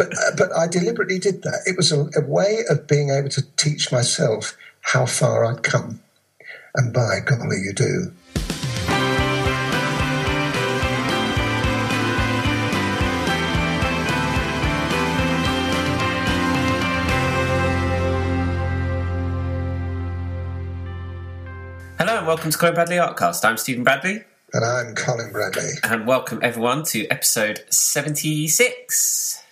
but uh, but I deliberately did that. It was a, a way of being able to teach myself how far I'd come, and by golly, you do. Hello and welcome to Colin Bradley Artcast. I'm Stephen Bradley. And I'm Colin Bradley. And welcome everyone to episode 76.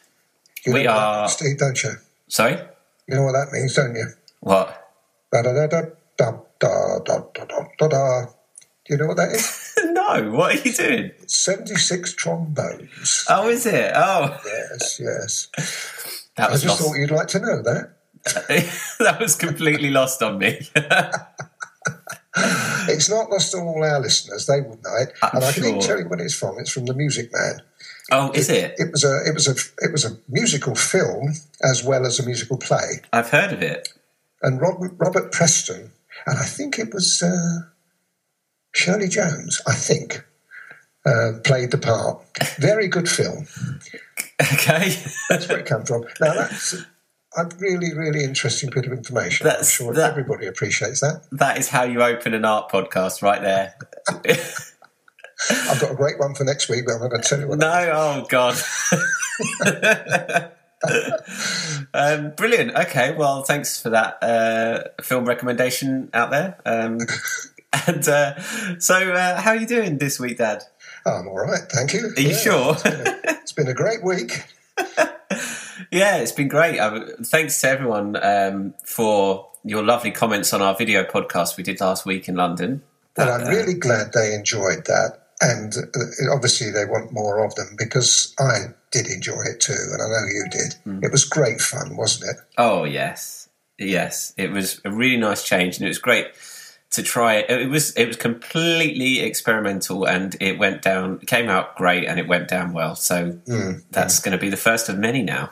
You we are. Steve, don't you? Sorry? You know what that means, don't you? What? Da da da da da da da da da da. Do you know what that is? no, what are you doing? 76 trombones. Oh, is it? Oh. Yes, yes. That I was just lost. thought you'd like to know that. that was completely lost on me. It's not lost on all our listeners; they would know it. I'm and I can tell you what it's from. It's from The Music Man. Oh, is it? It was a it was a it was a musical film as well as a musical play. I've heard of it. And Robert, Robert Preston, and I think it was uh, Shirley Jones. I think uh, played the part. Very good film. Okay. That's where it comes from. Now that's a really really interesting bit of information. I'm sure that- everybody appreciates that. that is how you open an art podcast right there. I've got a great one for next week, but I'm not going to tell you what. No, oh god. um, brilliant. Okay, well, thanks for that uh, film recommendation out there. Um, and uh, so, uh, how are you doing this week, Dad? Oh, I'm all right, thank you. Are you sure? It's been a great week. yeah, it's been great. Uh, thanks to everyone um, for your lovely comments on our video podcast we did last week in London. That, I'm uh, really glad they enjoyed that. And uh, obviously, they want more of them because I did enjoy it too, and I know you did. Hmm. It was great fun, wasn't it? Oh yes, yes. It was a really nice change, and it was great to try it. It was it was completely experimental, and it went down. Came out great, and it went down well. So Hmm. that's going to be the first of many now.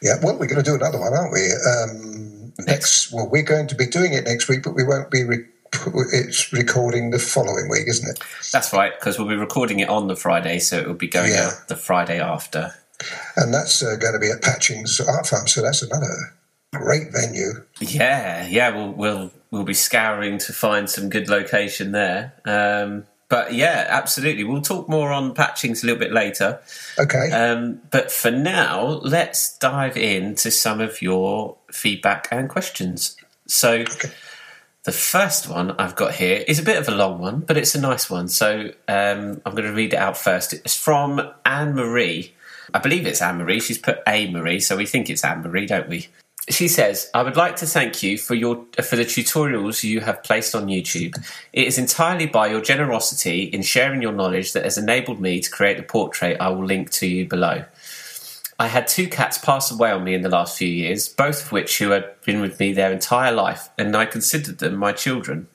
Yeah, well, we're going to do another one, aren't we? Um, next, well, we're going to be doing it next week, but we won't be. Re- it's recording the following week, isn't it? That's right, because we'll be recording it on the Friday, so it will be going Yeah. out the Friday after. And that's uh, going to be at Patching's Art Farm, so that's another great venue. Yeah, yeah. We'll we'll we'll be scouring to find some good location there. Um, but yeah, absolutely. We'll talk more on Patchings a little bit later. Okay. Um, but for now, let's dive into some of your feedback and questions. So, the first one I've got here is a bit of a long one, but it's a nice one. So, um, I'm going to read it out first. It's from Anne Marie. I believe it's Anne Marie. She's put A Marie, so we think it's Anne Marie, don't we? She says, "I would like to thank you for your for the tutorials you have placed on YouTube. It is entirely by your generosity in sharing your knowledge that has enabled me to create the portrait I will link to you below. I had two cats pass away on me in the last few years, both of which who had been with me their entire life, and I considered them my children.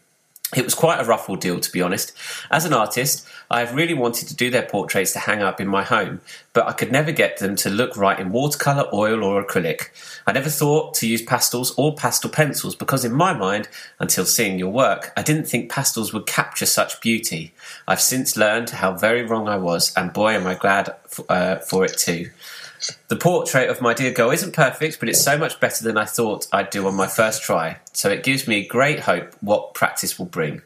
It was quite a rough ordeal, to be honest. As an artist, I have really wanted to do their portraits to hang up in my home, but I could never get them to look right in watercolour, oil, or acrylic. I never thought to use pastels or pastel pencils because, in my mind, until seeing your work, I didn't think pastels would capture such beauty. I've since learned how very wrong I was, and boy, am I glad uh, for it too. The portrait of my dear girl isn't perfect, but it's so much better than I thought I'd do on my first try, so it gives me great hope what practice will bring.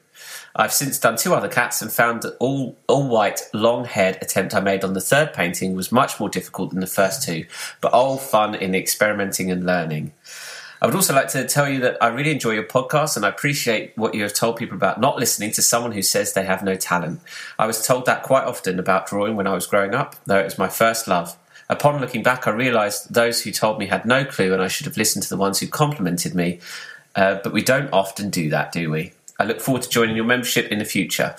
I've since done two other cats and found that all all white, long haired attempt I made on the third painting was much more difficult than the first two, but all fun in experimenting and learning. I would also like to tell you that I really enjoy your podcast and I appreciate what you have told people about not listening to someone who says they have no talent. I was told that quite often about drawing when I was growing up, though it was my first love. Upon looking back, I realised those who told me had no clue and I should have listened to the ones who complimented me. Uh, but we don't often do that, do we? I look forward to joining your membership in the future.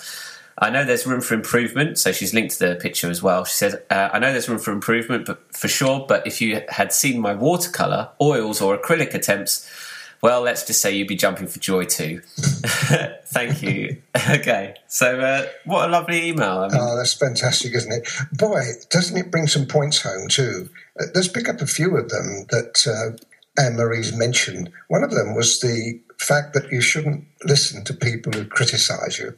I know there's room for improvement, so she's linked to the picture as well. She says, uh, I know there's room for improvement, but for sure. But if you had seen my watercolour, oils, or acrylic attempts, well, let's just say you'd be jumping for joy too. Thank you. okay, so uh, what a lovely email. I mean, Oh, that's fantastic, isn't it? Boy, doesn't it bring some points home too? Uh, let's pick up a few of them that uh, Anne Marie's mentioned. One of them was the fact that you shouldn't listen to people who criticise you.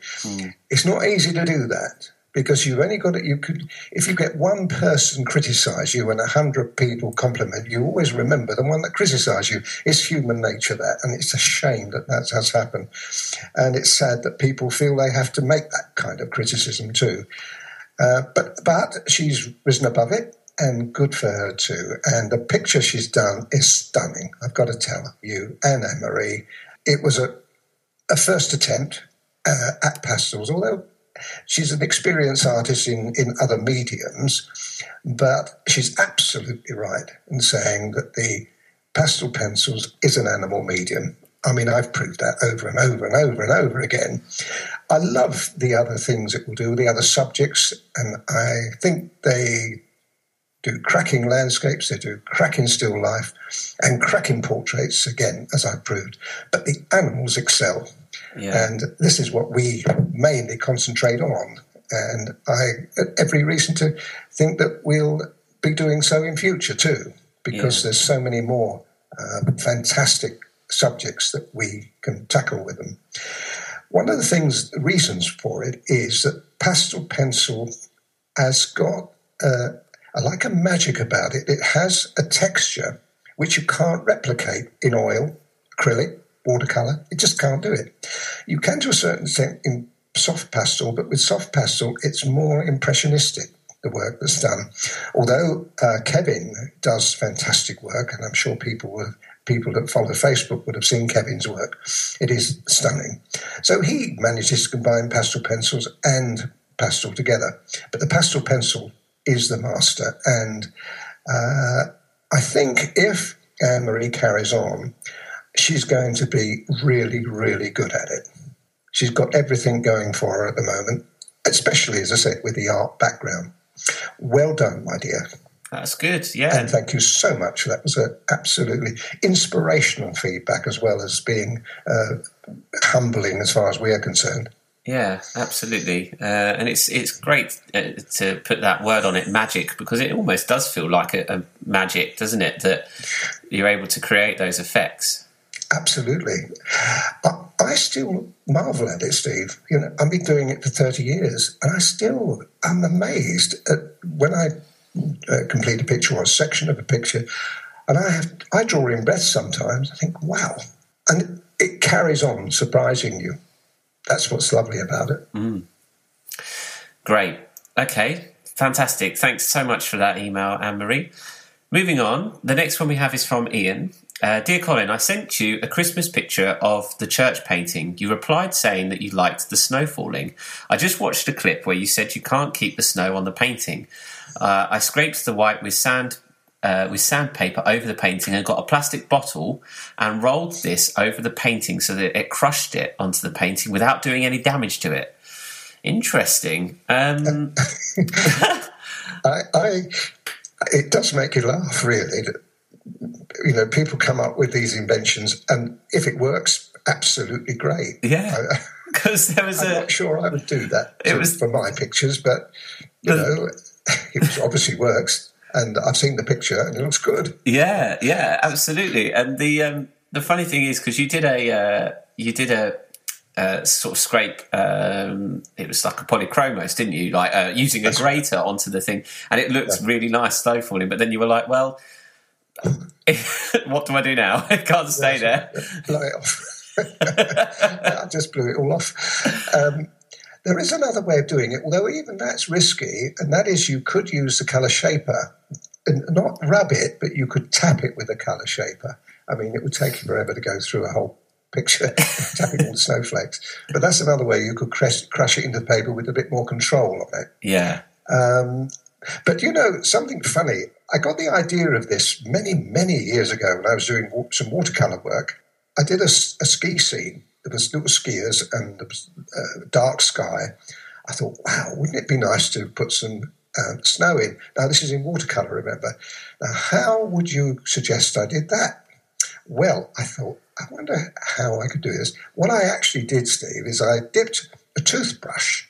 It's not easy to do that. Because you've only got it. You could, if you get one person criticise you and a hundred people compliment you, always remember the one that criticised you. It's human nature that, and it's a shame that that has happened, and it's sad that people feel they have to make that kind of criticism too. Uh, but but she's risen above it, and good for her too. And the picture she's done is stunning. I've got to tell you and Anne Marie, it was a a first attempt uh, at pastels, although she's an experienced artist in, in other mediums, but she's absolutely right in saying that the pastel pencils is an animal medium. I mean, I've proved that over and over and over and over again. I love the other things it will do, the other subjects, and I think they do cracking landscapes, they do cracking still life, and cracking portraits, again, as I've proved. But the animals excel. Yeah. And this is what we mainly concentrate on. And I every reason to think that we'll be doing so in future too, because yeah. there's so many more uh, fantastic subjects that we can tackle with them. One of the things, the reasons for it is that pastel pencil has got uh, like a magic about it. It has a texture which you can't replicate in oil, acrylic, watercolor. It just can't do it. You can to a certain extent in soft pastel, but with soft pastel, it's more impressionistic. The work that's done, although uh, Kevin does fantastic work, and I'm sure people will, people that follow Facebook would have seen Kevin's work. It is stunning. So he manages to combine pastel pencils and pastel together, but the pastel pencil is the master, and uh, I think if Anne Marie carries on, she's going to be really, really good at it. She's got everything going for her at the moment, especially, as I said, with the art background. Well done, my dear. That's good, yeah. And thank you so much. That was absolutely inspirational feedback as well as being uh, humbling as far as we are concerned. Yeah, absolutely, uh, and it's it's great uh, to put that word on it, magic, because it almost does feel like a, a magic, doesn't it? That you're able to create those effects. Absolutely. I, I, still marvel at it, Steve. You know, I've been doing it for 30 years, and I still am amazed at when I uh, complete a picture or a section of a picture, and I have I draw in breath sometimes. I think, wow, and it carries on, surprising you. That's what's lovely about it. Mm. Great. Okay. Fantastic. Thanks so much for that email, Anne Marie. Moving on, the next one we have is from Ian. Uh, Dear Colin, I sent you a Christmas picture of the church painting. You replied saying that you liked the snow falling. I just watched a clip where you said you can't keep the snow on the painting. Uh, I scraped the white with sand uh, with sandpaper over the painting and got a plastic bottle and rolled this over the painting so that it crushed it onto the painting without doing any damage to it. Interesting. Um... I, I, it does make you laugh, really you know, people come up with these inventions, and if it works, absolutely great. Yeah, because there was I'm a. Not sure I would do that. It to, was for my pictures, but you the, know, it obviously works, and I've seen the picture, and it looks good. Yeah, yeah, absolutely. And the um, the funny thing is, because you did a uh, you did a uh, sort of scrape. Um, it was like a polychromos, didn't you? Like uh, using a grater onto the thing, and it looked yeah. really nice slow falling. But then you were like, well, what do I do now? I can't stay there. Blow it off. I just blew it all off. Um, there is another way of doing it, although even that's risky, and that is you could use the colour shaper and not rub it, but you could tap it with a colour shaper. I mean, it would take you forever to go through a whole picture, tapping all the snowflakes. But that's another way you could crush, crush it into the paper with a bit more control on it. Yeah. Um, but you know, something funny. I got the idea of this many, many years ago when I was doing some watercolor work. I did a, a ski scene. There was little skiers and uh, dark sky. I thought, wow, wouldn't it be nice to put some uh, snow in? Now, this is in watercolor, remember. Now, how would you suggest I did that? Well, I thought, I wonder how I could do this. What I actually did, Steve, is I dipped a toothbrush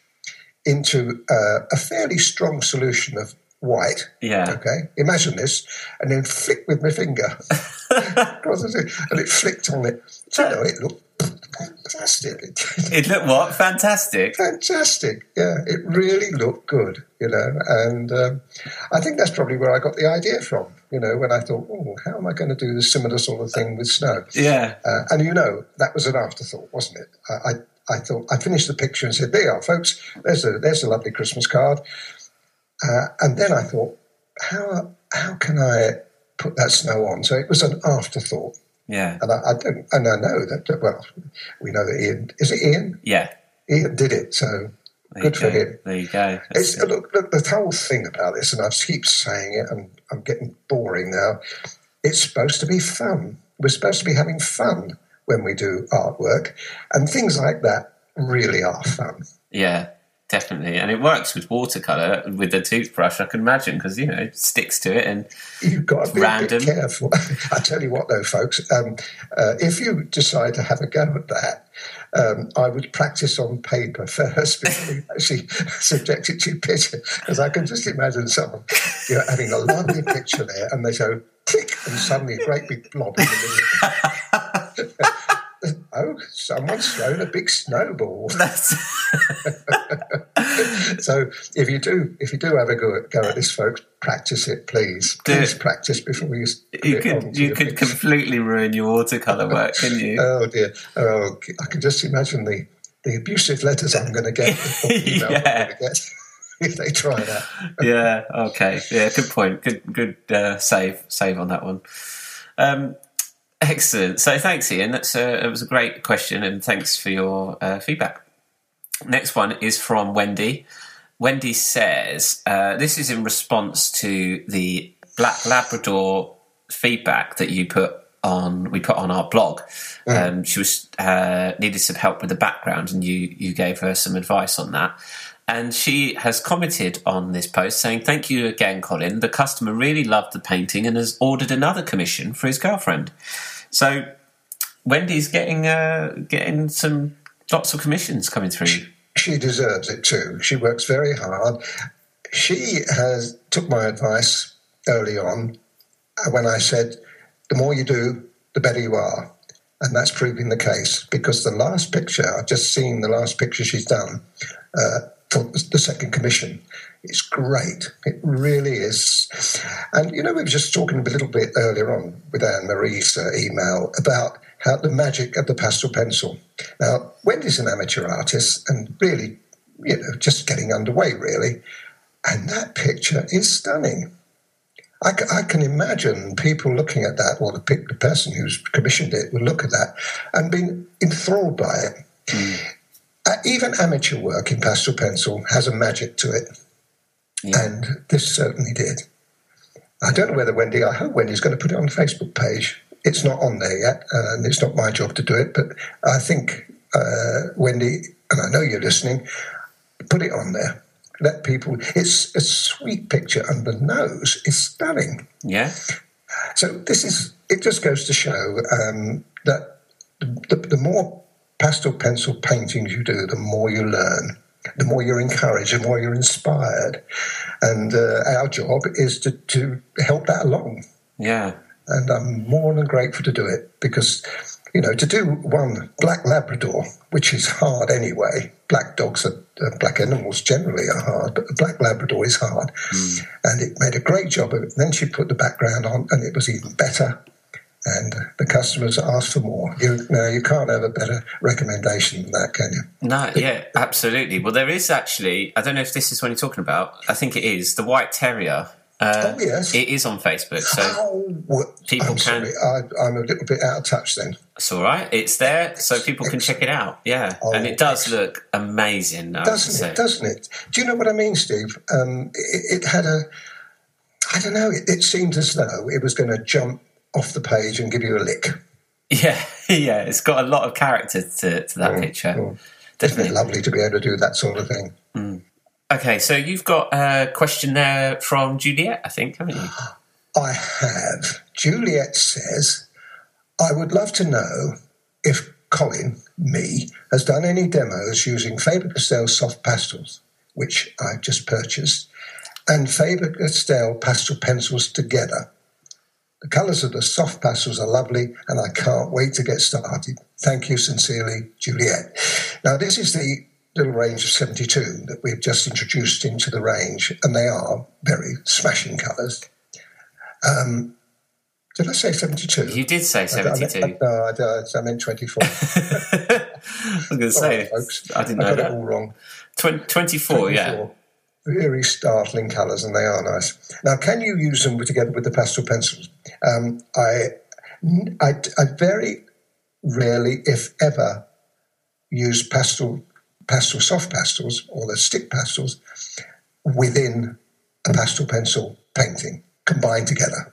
into uh, a fairly strong solution of white. Yeah. Okay. Imagine this, and then flick with my finger, and it flicked on it. So you know, it looked. fantastic. It looked what? Fantastic. fantastic. Yeah, it really looked good, you know. And um, I think that's probably where I got the idea from, you know, when I thought, oh, how am I going to do this similar sort of thing with snow? Yeah. Uh, and you know, that was an afterthought, wasn't it? I, I, I thought I finished the picture and said, "There you are, folks. There's a there's a lovely Christmas card." Uh, and then I thought, how how can I put that snow on? So it was an afterthought. Yeah. And I, I don't, and I know that. Well, we know that Ian is it Ian? Yeah. Ian did it. So There good for go. him. There you go. It's, look, look, the whole thing about this, and I keep saying it, and I'm getting boring now. It's supposed to be fun. We're supposed to be having fun when we do artwork, and things like that really are fun. yeah. Definitely, and it works with watercolor with the toothbrush. I can imagine because you know it sticks to it, and You've got to be Random. a bit careful. I tell you what, though, folks, um, uh, if you decide to have a go at that, um, I would practice on paper first before you actually subject it to picture. Because I can just imagine someone you know, having a lovely picture there, and they go tick, and suddenly a great big blob in the middle. Oh, someone's thrown a big snowball. So if you do, if you do have a go at, go at this, folks, practice it, please. Do- Please practice before you. you it could you could picture. completely ruin your watercolor work, couldn't you? Oh dear! Oh, I can just imagine the, the abusive letters I'm going to get, Yeah. I'm going to get if they try that. yeah. Okay. Yeah. Good point. Good. Good uh, save. Save on that one. Um, excellent. So thanks, Ian. That's a, it was a great question, and thanks for your uh, feedback. Next one is from Wendy. Wendy says uh, this is in response to the Black Labrador feedback that you put on we put on our blog. Um, she was uh, needed some help with the background, and you you gave her some advice on that. And she has commented on this post saying, "Thank you again, Colin. The customer really loved the painting and has ordered another commission for his girlfriend." So Wendy's getting uh, getting some lots of commissions coming through. She deserves it too. She works very hard. She has took my advice early on when I said, "The more you do, the better you are," and that's proving the case because the last picture I've just seen the last picture she's done uh, the second commission. It's great. It really is. And you know, we were just talking a little bit earlier on with Anne Marie's uh, email about how the magic of the pastel pencil. Now, Wendy's an amateur artist and really, you know, just getting underway, really. And that picture is stunning. I, can imagine people looking at that, or the, pic- the person who's commissioned it would look at that and be enthralled by it. Uh, even amateur work in pastel pencil has a magic to it, Yeah. and this certainly did. I don't know whether Wendy, I hope Wendy's going to put it on the Facebook page. It's not on there yet, uh, and it's not my job to do it, but I think uh, Wendy, and I know you're listening, put it on there. Let people, it's a sweet picture, and the nose is stunning. Yeah. So this is it. Just goes to show um, that the, the more pastel pencil paintings you do, the more you learn, the more you're encouraged, the more you're inspired, and uh, our job is to to help that along. Yeah. And I'm more than grateful to do it because you know to do one black Labrador, which is hard anyway. Black dogs are uh, black animals generally are hard, but the black Labrador is hard. And it made a great job of it. Then she put the background on, and it was even better. And the customers ask for more. You, no, you can't have a better recommendation than that, can you? No, yeah, absolutely. Well, there is actually, I don't know if this is what you're talking about. I think it is. The White Terrier. Uh, Oh, yes. It is on Facebook, so Oh, People I'm can- sorry. I, I'm a little bit out of touch then. it's all right. It's there, so people can check it out. Yeah. Oh, and it does look amazing, I doesn't it? Doesn't it? Do you know what I mean, Steve? Um, it, it had a, I don't know. It, it seemed as though it was going to jump off the page and give you a lick. Yeah, yeah. It's got a lot of character to, to that mm, picture. Mm. Isn't it Definitely. lovely to be able to do that sort of thing? Mm. Okay, so you've got a question there from Juliet, I think, haven't you? I have. Juliet says, I would love to know if Colin, me, has done any demos using Faber Castell soft pastels, which I've just purchased, and Faber Castell pastel pencils together. The colours of the soft pastels are lovely, and I can't wait to get started. Thank you sincerely, Juliet. Now, this is the little range of 72 that we've just introduced into the range, and they are very smashing colours. Um, did I say 72? You did say 72. I, I, no, I, I, meant 24. I was going to say, right, folks. I didn't know I got that. it all wrong. 24, 24, yeah. Very startling colours, and they are nice. Now, can you use them together with the pastel pencils? Um, I, I, I very rarely, if ever, use pastel, pastel soft pastels or the stick pastels within a pastel pencil painting combined together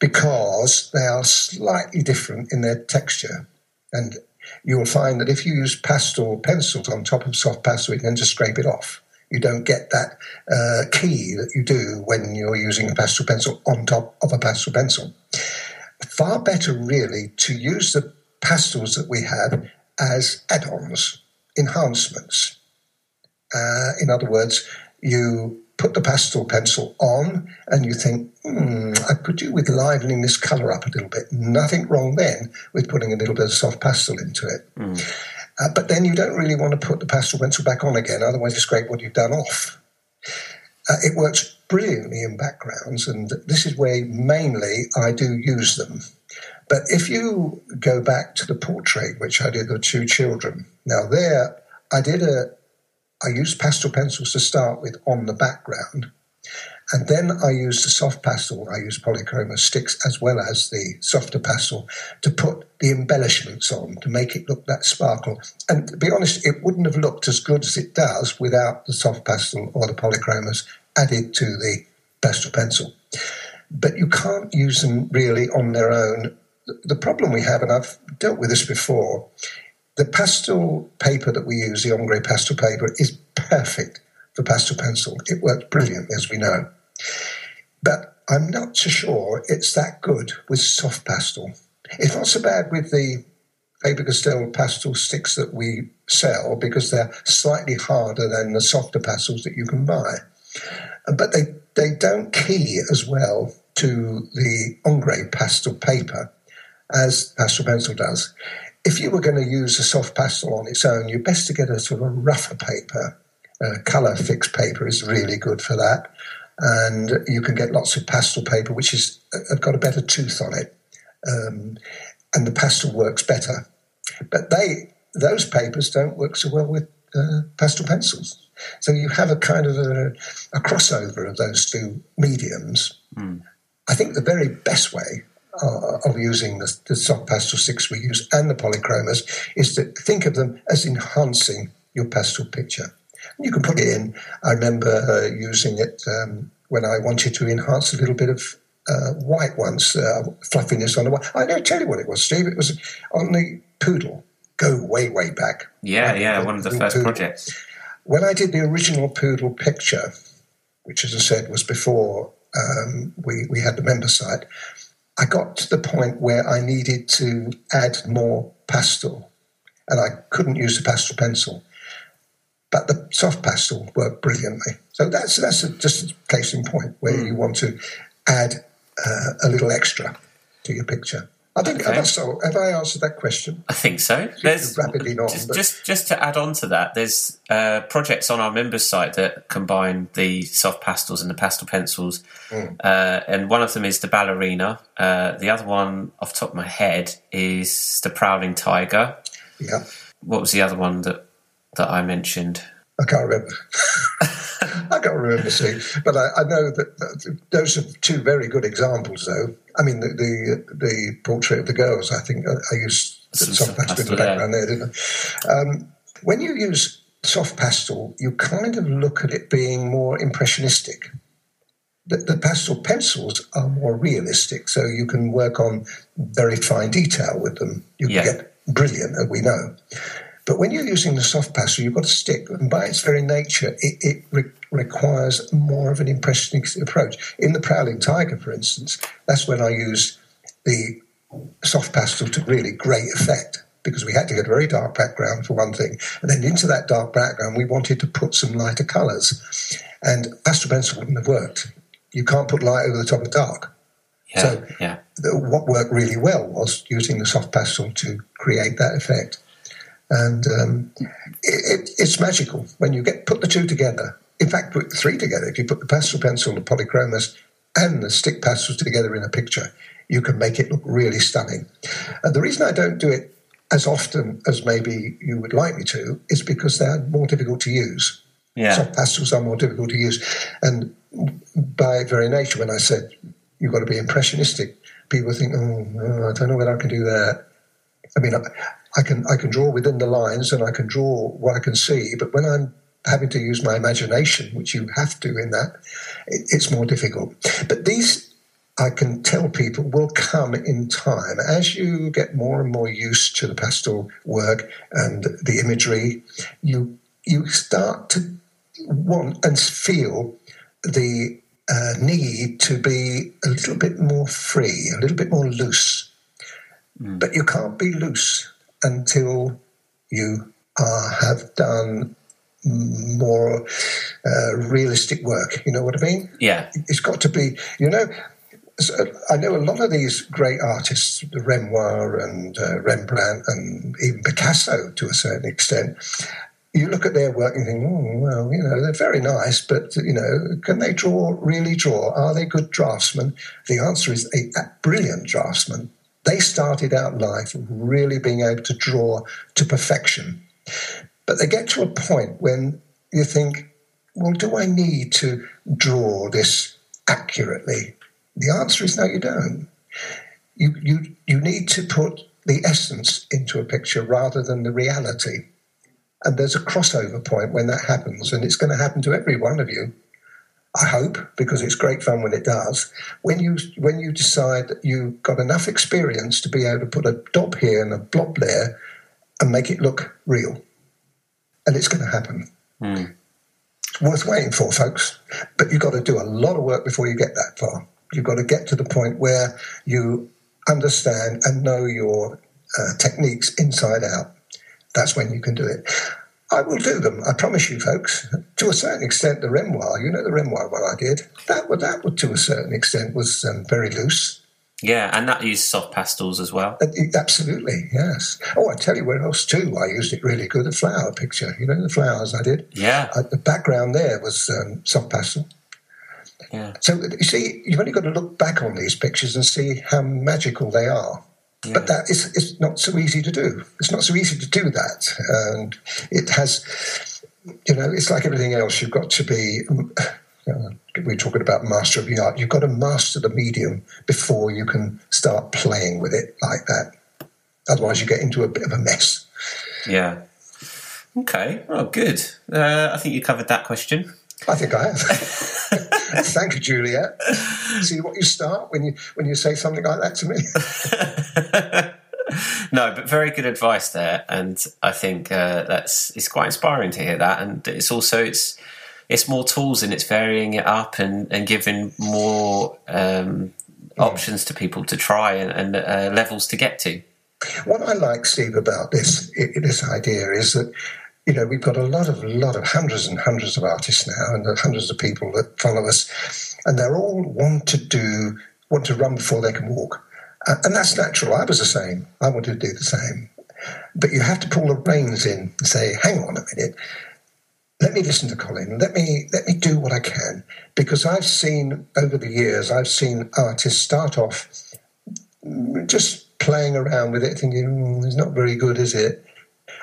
because they are slightly different in their texture. And you'll find that if you use pastel pencils on top of soft pastel, it tends to scrape it off. You don't get that uh, key that you do when you're using a pastel pencil on top of a pastel pencil. Far better, really, to use the pastels that we have as add ons, enhancements. Uh, in other words, you put the pastel pencil on and you think, hmm, I could do with livening this colour up a little bit. Nothing wrong then with putting a little bit of soft pastel into it. Mm. Uh, but then you don't really want to put the pastel pencil back on again, otherwise you scrape what you've done off. Uh, it works brilliantly in backgrounds, and this is where mainly I do use them. But if you go back to the portrait which I did of two children, now there I did a I used pastel pencils to start with on the background. And then I used the soft pastel, I used polychroma sticks as well as the softer pastel to put the embellishments on to make it look that sparkle. And to be honest, it wouldn't have looked as good as it does without the soft pastel or the polychromos added to the pastel pencil. But you can't use them really on their own. The problem we have, and I've dealt with this before, the pastel paper that we use, the ombre pastel paper, is perfect for pastel pencil. It works brilliantly, as we know. But I'm not so sure it's that good with soft pastel. It's not so bad with the Faber-Castell pastel sticks that we sell because they're slightly harder than the softer pastels that you can buy. But they, they don't key as well to the ombre pastel paper as pastel pencil does if you were going to use a soft pastel on its own, you're best to get a sort of rougher paper. Uh, color fixed paper is really good for that. And you can get lots of pastel paper, which has got a better tooth on it. Um, and the pastel works better. But they those papers don't work so well with uh, pastel pencils. So you have a kind of a, a crossover of those two mediums. Mm. I think the very best way uh, of using the, the soft pastel sticks we use and the polychromos is to think of them as enhancing your pastel picture. You can put it in. I remember uh, using it um, when I wanted to enhance a little bit of uh, white ones, uh, fluffiness on the white. I know, tell you what it was, Steve. It was on the poodle. Go way, way back. Yeah, yeah, one of the first poodle. projects. When I did the original poodle picture, which, as I said, was before um, we, we had the member site, I got to the point where I needed to add more pastel, and I couldn't use the pastel pencil. But the soft pastel worked brilliantly. So that's that's a, just a case in point where mm. you want to add uh, a little extra to your picture. I think okay. have, I, have I answered that question? I think so. There's rapidly on, just, just, just to add on to that, there's uh, projects on our members site that combine the soft pastels and the pastel pencils, mm. uh, and one of them is the ballerina. Uh, the other one, off the top of my head, is the prowling tiger. Yeah. What was the other one that that I mentioned? I can't remember. I can't remember seeing, but I, I know that, those are two very good examples, though. I mean, the the, the portrait of the girls. I think I, I used soft pastel in the background there, didn't I? Um, when you use soft pastel, you kind of look at it being more impressionistic. The, the pastel pencils are more realistic, so you can work on very fine detail with them. You can get brilliant, as we know. But when you're using the soft pastel, you've got to stick, and by its very nature, it, it re- requires more of an impressionistic approach. In the Prowling Tiger, for instance, that's when I used the soft pastel to really great effect because we had to get a very dark background for one thing, and then into that dark background, we wanted to put some lighter colours, and pastel pencil wouldn't have worked. You can't put light over the top of dark. Yeah, so yeah. the, what worked really well was using the soft pastel to create that effect. And um, it, it, it's magical when you get put the two together. In fact, put the three together. If you put the pastel pencil, the polychromos, and the stick pastels together in a picture, you can make it look really stunning. And the reason I don't do it as often as maybe you would like me to is because they're more difficult to use. Yeah. Soft pastels are more difficult to use. And by very nature, when I said you've got to be impressionistic, people think, oh, oh I don't know whether I can do that. I mean, I, can I can draw within the lines and I can draw what I can see, but when I'm having to use my imagination, which you have to in that, it, it's more difficult. But these I can tell people will come in time as you get more and more used to the pastel work and the imagery. You you start to want and feel the uh, need to be a little bit more free, a little bit more loose. Mm. But you can't be loose until you uh, have done more uh, realistic work. You know what I mean? Yeah. It's got to be, you know, I know a lot of these great artists, Renoir and uh, Rembrandt and even Picasso to a certain extent. You look at their work and think, oh, well, you know, they're very nice, but, you know, can they draw, really draw? Are they good draftsmen? The answer is a brilliant draftsman. They started out life really being able to draw to perfection. But they get to a point when you think, well, do I need to draw this accurately? The answer is no, you don't. You, you, you need to put the essence into a picture rather than the reality. And there's a crossover point when that happens, and it's going to happen to every one of you. I hope, because it's great fun when it does. When you when you decide that you've got enough experience to be able to put a dot here and a blob there and make it look real, and it's going to happen. Mm. It's worth waiting for, folks. But you've got to do a lot of work before you get that far. You've got to get to the point where you understand and know your uh, techniques inside out. That's when you can do it. I will do them. I promise you, folks. To a certain extent, the Renoir, you know, the Renoir one I did, that would that would to a certain extent was um, very loose. Yeah, and that used soft pastels as well. Absolutely, yes. Oh, I tell you where else too. I used it really good. The flower picture, you know, the flowers I did. Yeah. Uh, the background there was um, soft pastel. Yeah. So you see, you've only got to look back on these pictures and see how magical they are. Yeah. But that is it's not so easy to do. It's not so easy to do that, and it has, you know, it's like everything else. You've got to be. We're talking about master of the art. You've got to master the medium before you can start playing with it like that. Otherwise, you get into a bit of a mess. Yeah. Okay. Well, good. Uh, I think you covered that question. I think I have. Thank you, Juliet. See what you start when you when you say something like that to me. no, but very good advice there, and I think uh, that's it's quite inspiring to hear that, and it's also it's it's more tools and it's varying it up and and giving more um, options to people to try and, and uh, levels to get to. What I like, Steve, about this this idea is that you know, we've got a lot of, lot of hundreds and hundreds of artists now, and hundreds of people that follow us, and they're all want to do, want to run before they can walk, and that's natural. I was the same. I wanted to do the same, but you have to pull the reins in and say, "Hang on a minute." Let me listen to Colin. Let me let me do what I can because I've seen over the years. I've seen artists start off just playing around with it, thinking mm, it's not very good, is it?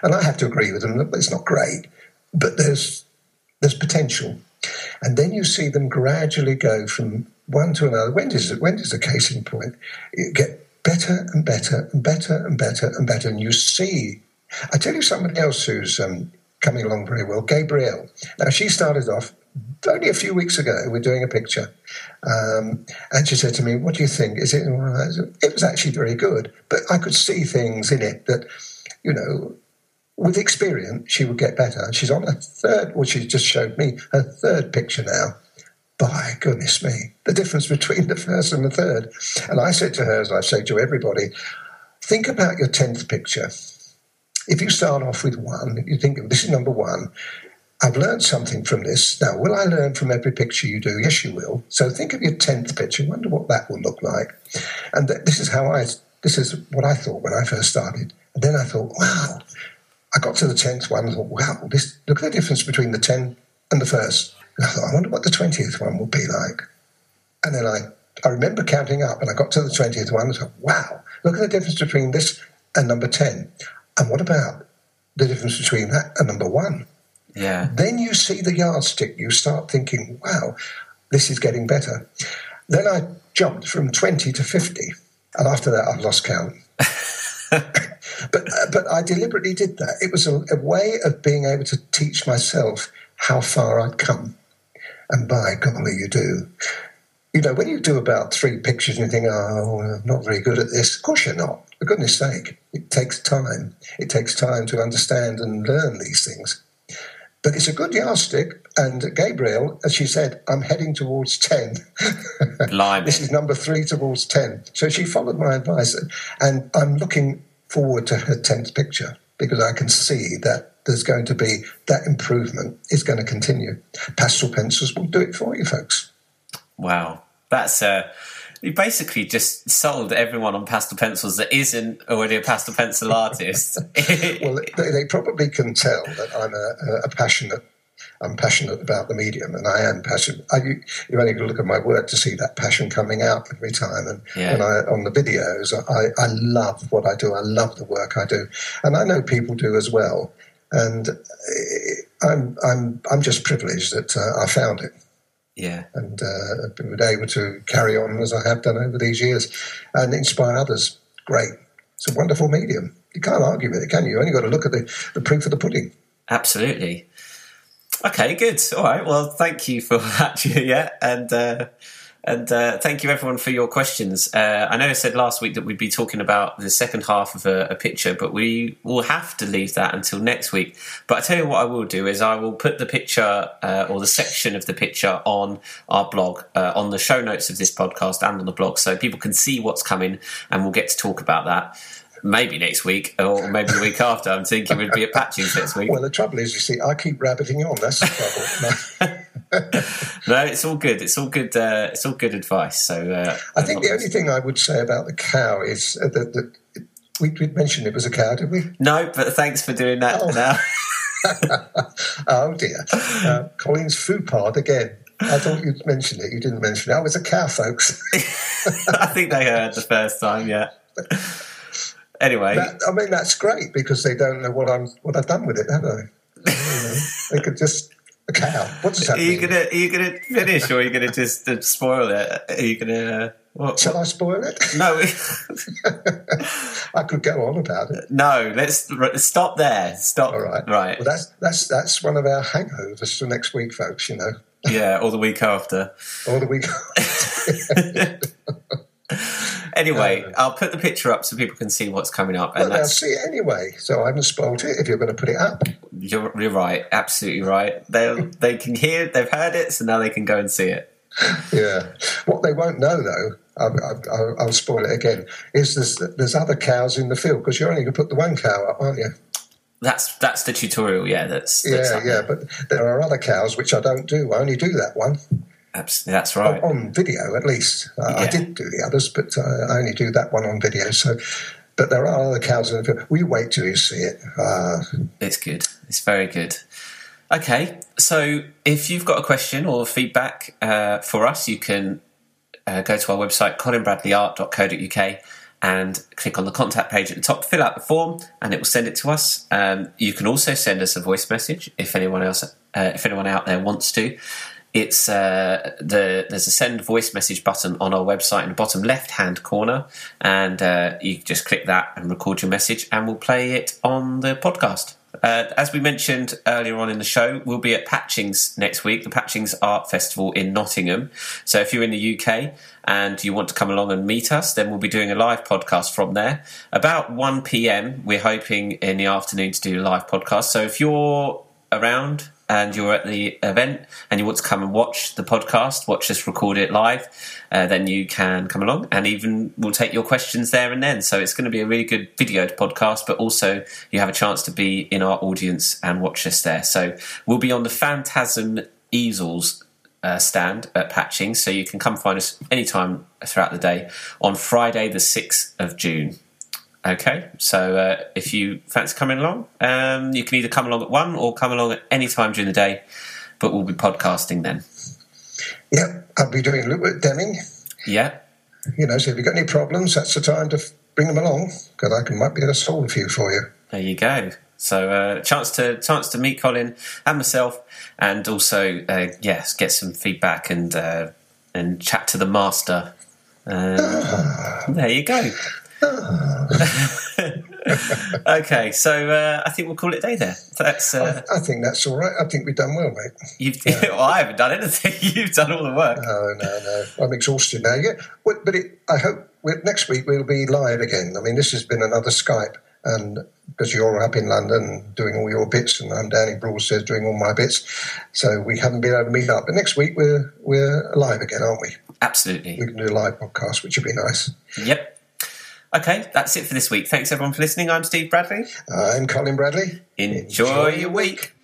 And I have to agree with them that it's not great, but there's there's potential. And then you see them gradually go from one to another. When does it, when the case in point? You get better and better and better and better and better, and you see. I tell you somebody else who's um, coming along very well, Gabrielle. Now she started off only a few weeks ago. We're doing a picture, um, and she said to me, "What do you think? Is it?" It was actually very good, but I could see things in it that, you know, with experience, she would get better. And She's on her third, well, she just showed me her third picture now. By goodness me, the difference between the first and the third. And I said to her, as I say to everybody, think about your 10th picture. If you start off with one, if you think of this is number one, I've learned something from this. Now, will I learn from every picture you do? Yes, you will. So think of your 10th picture. Wonder what that will look like. And th- this is how I, this is what I thought when I first started. And then I thought, wow. I got to the 10th one and thought, wow, this, look at the difference between the 10 and the first. And I thought, I wonder what the 20th one will be like. And then I, I remember counting up and I got to the 20th one and thought, wow, look at the difference between this and number 10. And what about the difference between that and number one? Yeah. Then you see the yardstick, you start thinking, wow, this is getting better. Then I jumped from 20 to 50, and after that, I've lost count. but, uh, but I deliberately did that. It was a, a way of being able to teach myself how far I'd come. And by golly, you do. You know, when you do about three pictures and you think, oh, I'm not very good at this, of course you're not. For goodness sake, it takes time. It takes time to understand and learn these things. But it's a good yardstick. And Gabriel, as she said, I'm heading towards 10. this is number three towards 10. So she followed my advice. And I'm looking forward to her 10th picture because I can see that there's going to be that improvement is going to continue. Pastel pencils will do it for you, folks. Wow. That's uh, you basically just sold everyone on pastel pencils that isn't already a pastel pencil artist. well, they, they, probably can tell that I'm a, a, passionate. I'm passionate about the medium, and I am passionate. I, you, you only look at my work to see that passion coming out every time. And yeah. I on the videos, I, I love what I do. I love the work I do, and I know people do as well. And eh, I'm I'm I'm just privileged that uh, I found it. Yeah. And uh, been able to carry on as I have done over these years and inspire others. Great. It's a wonderful medium. You can't argue with it, can you? You only got to look at the, the proof of the pudding. Absolutely. Okay, good. All right. Well, thank you for that, yeah. And uh, and uh, thank you everyone for your questions. Uh, I know I said last week that we'd be talking about the second half of a, a, picture, but we will have to leave that until next week. But I tell you what I will do is I will put the picture uh, or the section of the picture on our blog, uh, on the show notes of this podcast and on the blog, so people can see what's coming and we'll get to talk about that maybe next week or maybe the week after. I'm thinking we'd be at Patchings next week. Well, the trouble is, you see, I keep rabbiting on. That's the trouble. no, it's all good. It's all good. Uh, it's all good advice. So uh, I think the only thing I would say about the cow is uh, that, that we did mention it was a cow, did we? No, but thanks for doing that. Oh. Now. oh dear, uh, Collins food part again. I thought you'd mentioned it. You didn't mention it. Oh, it's a cow, folks. I think they heard the first time. Yeah. Anyway, that, I mean that's great because they don't know what I'm what I've done with it, have they? you know, they could just a cow. What does that are you mean? Gonna, are you going to finish or are you going to just uh, spoil it? Are you going to. Uh, what, Shall I spoil it? No. I could go on about it. No, let's stop there. Stop. All right. Right. Well, that's that's that's one of our hangovers for next week, folks. You know. Yeah, or the week after. or the week Anyway, um, I'll put the picture up so people can see what's coming up. And well, they'll see it anyway, so I haven't spoiled it if you're going to put it up. You're, you're right, absolutely right. They they can hear, they've heard it, so now they can go and see it. Yeah. What they won't know, though, I'll, I'll, I'll spoil it again, is there's, there's other cows in the field because you're only going to put the one cow up, aren't you? That's that's the tutorial, yeah. That's, that's yeah, yeah. But there are other cows which I don't do. I only do that one. That's right. On video, at least. Uh, yeah. I did do the others, but uh, I only do that one on video. So, but there are other cows in the film. We wait till you see it. Uh, it's good. It's very good. Okay, so if you've got a question or feedback uh, for us, you can uh, go to our website, colinbradleyart.co.uk, and click on the contact page at the top, fill out the form, and it will send it to us. Um, you can also send us a voice message if anyone else, uh, if anyone out there wants to it's uh, the there's a send voice message button on our website in the bottom left hand corner, and uh, you just click that and record your message, and we'll play it on the podcast. Uh, as we mentioned earlier on in the show, we'll be at Patchings next week, the Patchings Art Festival in Nottingham. So if you're in the UK and you want to come along and meet us, then we'll be doing a live podcast from there. About 1 pm, we're hoping in the afternoon to do a live podcast. So if you're around, and you're at the event and you want to come and watch the podcast, watch us record it live, uh, then you can come along and even we'll take your questions there and then. So it's going to be a really good videoed podcast, but also you have a chance to be in our audience and watch us there. So we'll be on the Phantasm easels uh, stand at Patching, so you can come find us anytime throughout the day on Friday, the 6th of June. Okay, so uh, if you fancy coming along, um, you can either come along at one or come along at any time during the day, but we'll be podcasting then. Yeah, I'll be doing Luke Deming. Yeah. You know, so if you've got any problems, that's the time to bring them along because I can, might be able to solve a few for you. There you go. So uh, chance to chance to meet Colin and myself, and also uh, yes, get some feedback and uh, and chat to the master. Uh, there you go. okay, so uh, I think we'll call it a day there. That's. Uh, I, I think that's all right. I think we've done well, mate. You've, well, I haven't done anything. You've done all the work. No, no, no. I'm exhausted now. Yeah, but, it, I hope next week we'll be live again. I mean, this has been another Skype, and because you're up in London doing all your bits, and I'm down in Broadstairs doing all my bits, so we haven't been able to meet up. But next week we're we're live again, aren't we? Absolutely. We can do a live podcast, which would be nice. Yep. Okay, that's it for this week. Thanks everyone for listening. I'm Steve Bradley. I'm Colin Bradley. Enjoy, your week.